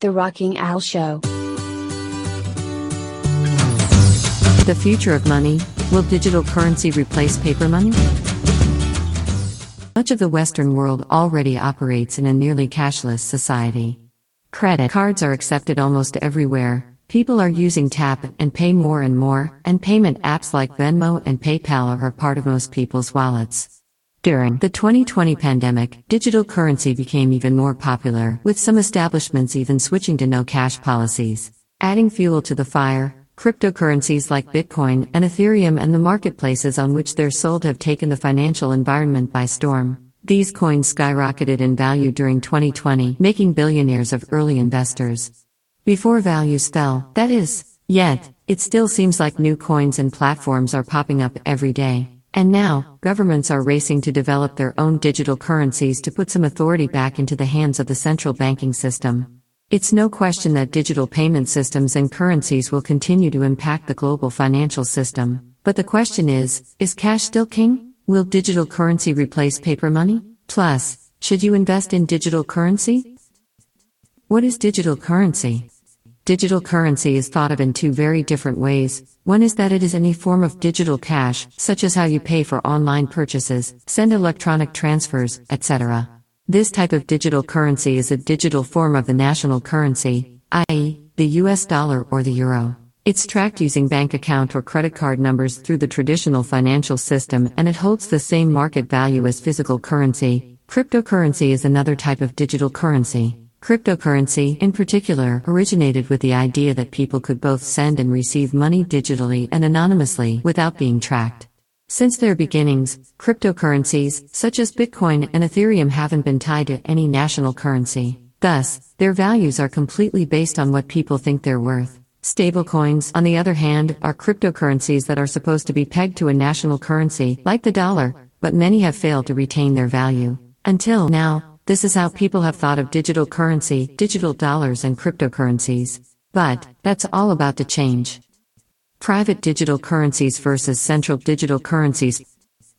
The Rocking Al Show. The future of money will digital currency replace paper money? Much of the Western world already operates in a nearly cashless society. Credit cards are accepted almost everywhere. People are using tap and pay more and more, and payment apps like Venmo and PayPal are part of most people's wallets. During the 2020 pandemic, digital currency became even more popular, with some establishments even switching to no cash policies. Adding fuel to the fire, cryptocurrencies like Bitcoin and Ethereum and the marketplaces on which they're sold have taken the financial environment by storm. These coins skyrocketed in value during 2020, making billionaires of early investors. Before values fell, that is, yet, it still seems like new coins and platforms are popping up every day. And now, governments are racing to develop their own digital currencies to put some authority back into the hands of the central banking system. It's no question that digital payment systems and currencies will continue to impact the global financial system. But the question is is cash still king? Will digital currency replace paper money? Plus, should you invest in digital currency? What is digital currency? Digital currency is thought of in two very different ways. One is that it is any form of digital cash, such as how you pay for online purchases, send electronic transfers, etc. This type of digital currency is a digital form of the national currency, i.e., the US dollar or the euro. It's tracked using bank account or credit card numbers through the traditional financial system and it holds the same market value as physical currency. Cryptocurrency is another type of digital currency. Cryptocurrency, in particular, originated with the idea that people could both send and receive money digitally and anonymously without being tracked. Since their beginnings, cryptocurrencies, such as Bitcoin and Ethereum, haven't been tied to any national currency. Thus, their values are completely based on what people think they're worth. Stablecoins, on the other hand, are cryptocurrencies that are supposed to be pegged to a national currency, like the dollar, but many have failed to retain their value. Until now, this is how people have thought of digital currency, digital dollars, and cryptocurrencies. But, that's all about to change. Private digital currencies versus central digital currencies.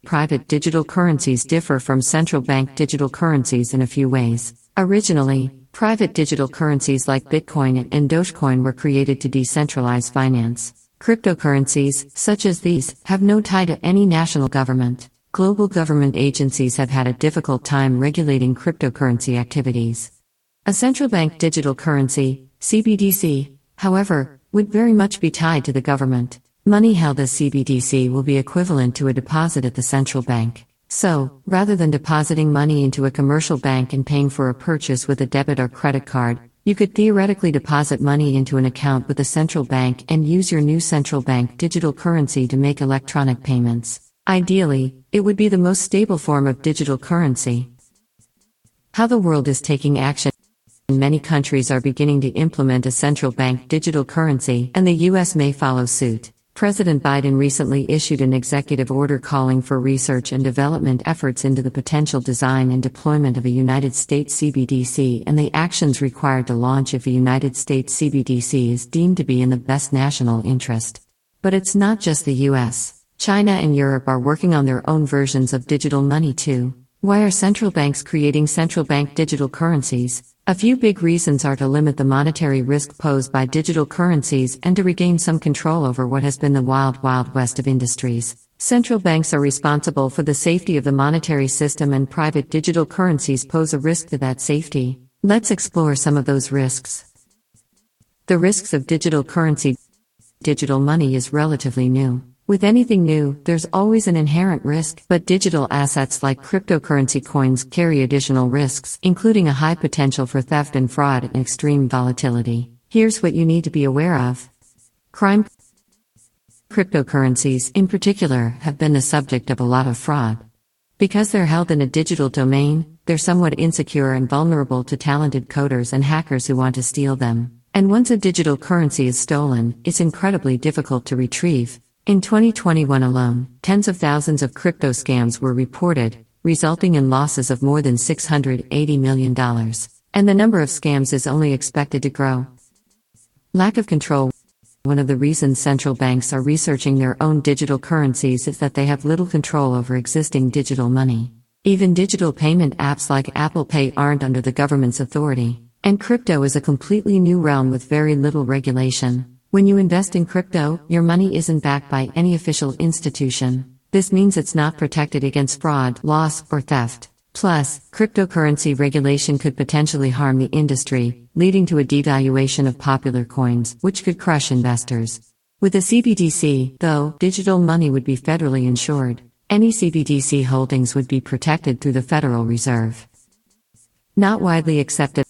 Private digital currencies differ from central bank digital currencies in a few ways. Originally, private digital currencies like Bitcoin and Dogecoin were created to decentralize finance. Cryptocurrencies, such as these, have no tie to any national government. Global government agencies have had a difficult time regulating cryptocurrency activities. A central bank digital currency, CBDC, however, would very much be tied to the government. Money held as CBDC will be equivalent to a deposit at the central bank. So, rather than depositing money into a commercial bank and paying for a purchase with a debit or credit card, you could theoretically deposit money into an account with a central bank and use your new central bank digital currency to make electronic payments. Ideally, it would be the most stable form of digital currency. How the world is taking action. Many countries are beginning to implement a central bank digital currency, and the U.S. may follow suit. President Biden recently issued an executive order calling for research and development efforts into the potential design and deployment of a United States CBDC and the actions required to launch if a United States CBDC is deemed to be in the best national interest. But it's not just the U.S. China and Europe are working on their own versions of digital money too. Why are central banks creating central bank digital currencies? A few big reasons are to limit the monetary risk posed by digital currencies and to regain some control over what has been the wild, wild west of industries. Central banks are responsible for the safety of the monetary system, and private digital currencies pose a risk to that safety. Let's explore some of those risks. The risks of digital currency. Digital money is relatively new. With anything new, there's always an inherent risk, but digital assets like cryptocurrency coins carry additional risks, including a high potential for theft and fraud and extreme volatility. Here's what you need to be aware of crime. Cryptocurrencies, in particular, have been the subject of a lot of fraud. Because they're held in a digital domain, they're somewhat insecure and vulnerable to talented coders and hackers who want to steal them. And once a digital currency is stolen, it's incredibly difficult to retrieve. In 2021 alone, tens of thousands of crypto scams were reported, resulting in losses of more than $680 million. And the number of scams is only expected to grow. Lack of control. One of the reasons central banks are researching their own digital currencies is that they have little control over existing digital money. Even digital payment apps like Apple Pay aren't under the government's authority. And crypto is a completely new realm with very little regulation. When you invest in crypto, your money isn't backed by any official institution. This means it's not protected against fraud, loss, or theft. Plus, cryptocurrency regulation could potentially harm the industry, leading to a devaluation of popular coins, which could crush investors. With a CBDC, though, digital money would be federally insured. Any CBDC holdings would be protected through the Federal Reserve. Not widely accepted.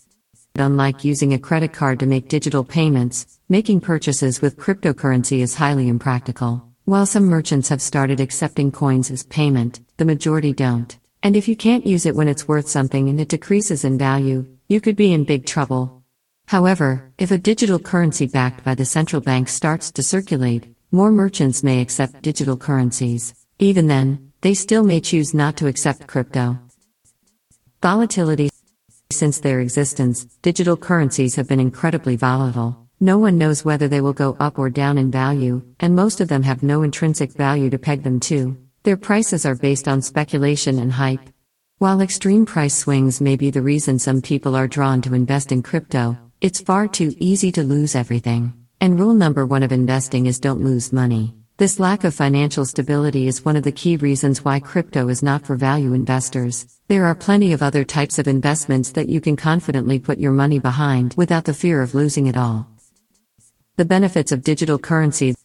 Unlike using a credit card to make digital payments, making purchases with cryptocurrency is highly impractical. While some merchants have started accepting coins as payment, the majority don't. And if you can't use it when it's worth something and it decreases in value, you could be in big trouble. However, if a digital currency backed by the central bank starts to circulate, more merchants may accept digital currencies. Even then, they still may choose not to accept crypto. Volatility since their existence, digital currencies have been incredibly volatile. No one knows whether they will go up or down in value, and most of them have no intrinsic value to peg them to. Their prices are based on speculation and hype. While extreme price swings may be the reason some people are drawn to invest in crypto, it's far too easy to lose everything. And rule number one of investing is don't lose money. This lack of financial stability is one of the key reasons why crypto is not for value investors. There are plenty of other types of investments that you can confidently put your money behind without the fear of losing it all. The benefits of digital currency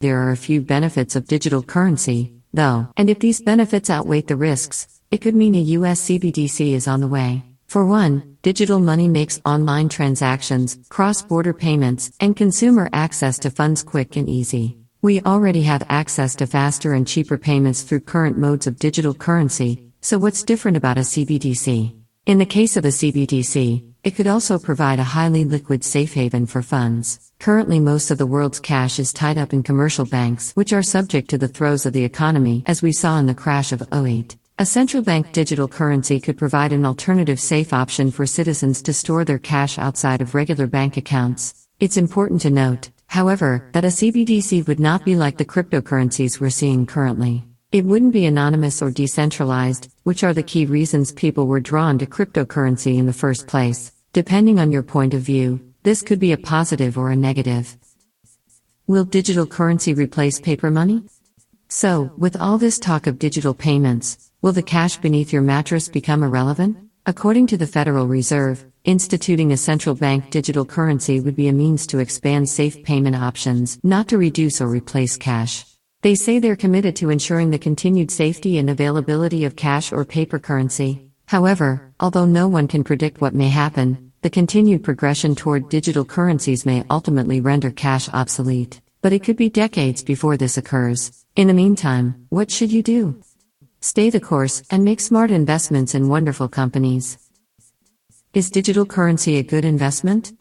There are a few benefits of digital currency, though, and if these benefits outweigh the risks, it could mean a US CBDC is on the way. For one, digital money makes online transactions, cross border payments, and consumer access to funds quick and easy. We already have access to faster and cheaper payments through current modes of digital currency, so what's different about a CBDC? In the case of a CBDC, it could also provide a highly liquid safe haven for funds. Currently, most of the world's cash is tied up in commercial banks, which are subject to the throes of the economy, as we saw in the crash of 08. A central bank digital currency could provide an alternative safe option for citizens to store their cash outside of regular bank accounts. It's important to note However, that a CBDC would not be like the cryptocurrencies we're seeing currently. It wouldn't be anonymous or decentralized, which are the key reasons people were drawn to cryptocurrency in the first place. Depending on your point of view, this could be a positive or a negative. Will digital currency replace paper money? So, with all this talk of digital payments, will the cash beneath your mattress become irrelevant? According to the Federal Reserve, instituting a central bank digital currency would be a means to expand safe payment options, not to reduce or replace cash. They say they're committed to ensuring the continued safety and availability of cash or paper currency. However, although no one can predict what may happen, the continued progression toward digital currencies may ultimately render cash obsolete. But it could be decades before this occurs. In the meantime, what should you do? Stay the course and make smart investments in wonderful companies. Is digital currency a good investment?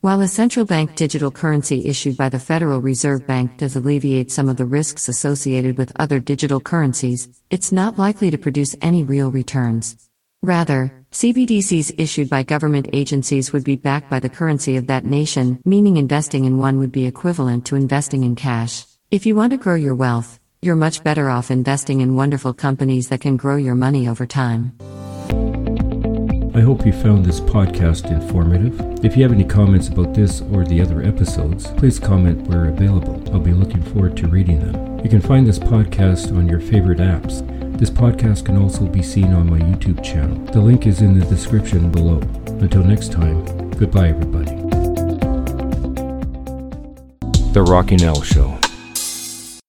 While a central bank digital currency issued by the Federal Reserve Bank does alleviate some of the risks associated with other digital currencies, it's not likely to produce any real returns. Rather, CBDCs issued by government agencies would be backed by the currency of that nation, meaning investing in one would be equivalent to investing in cash. If you want to grow your wealth, you're much better off investing in wonderful companies that can grow your money over time. I hope you found this podcast informative. If you have any comments about this or the other episodes, please comment where available. I'll be looking forward to reading them. You can find this podcast on your favorite apps. This podcast can also be seen on my YouTube channel. The link is in the description below. Until next time, goodbye, everybody. The Rocking Al Show.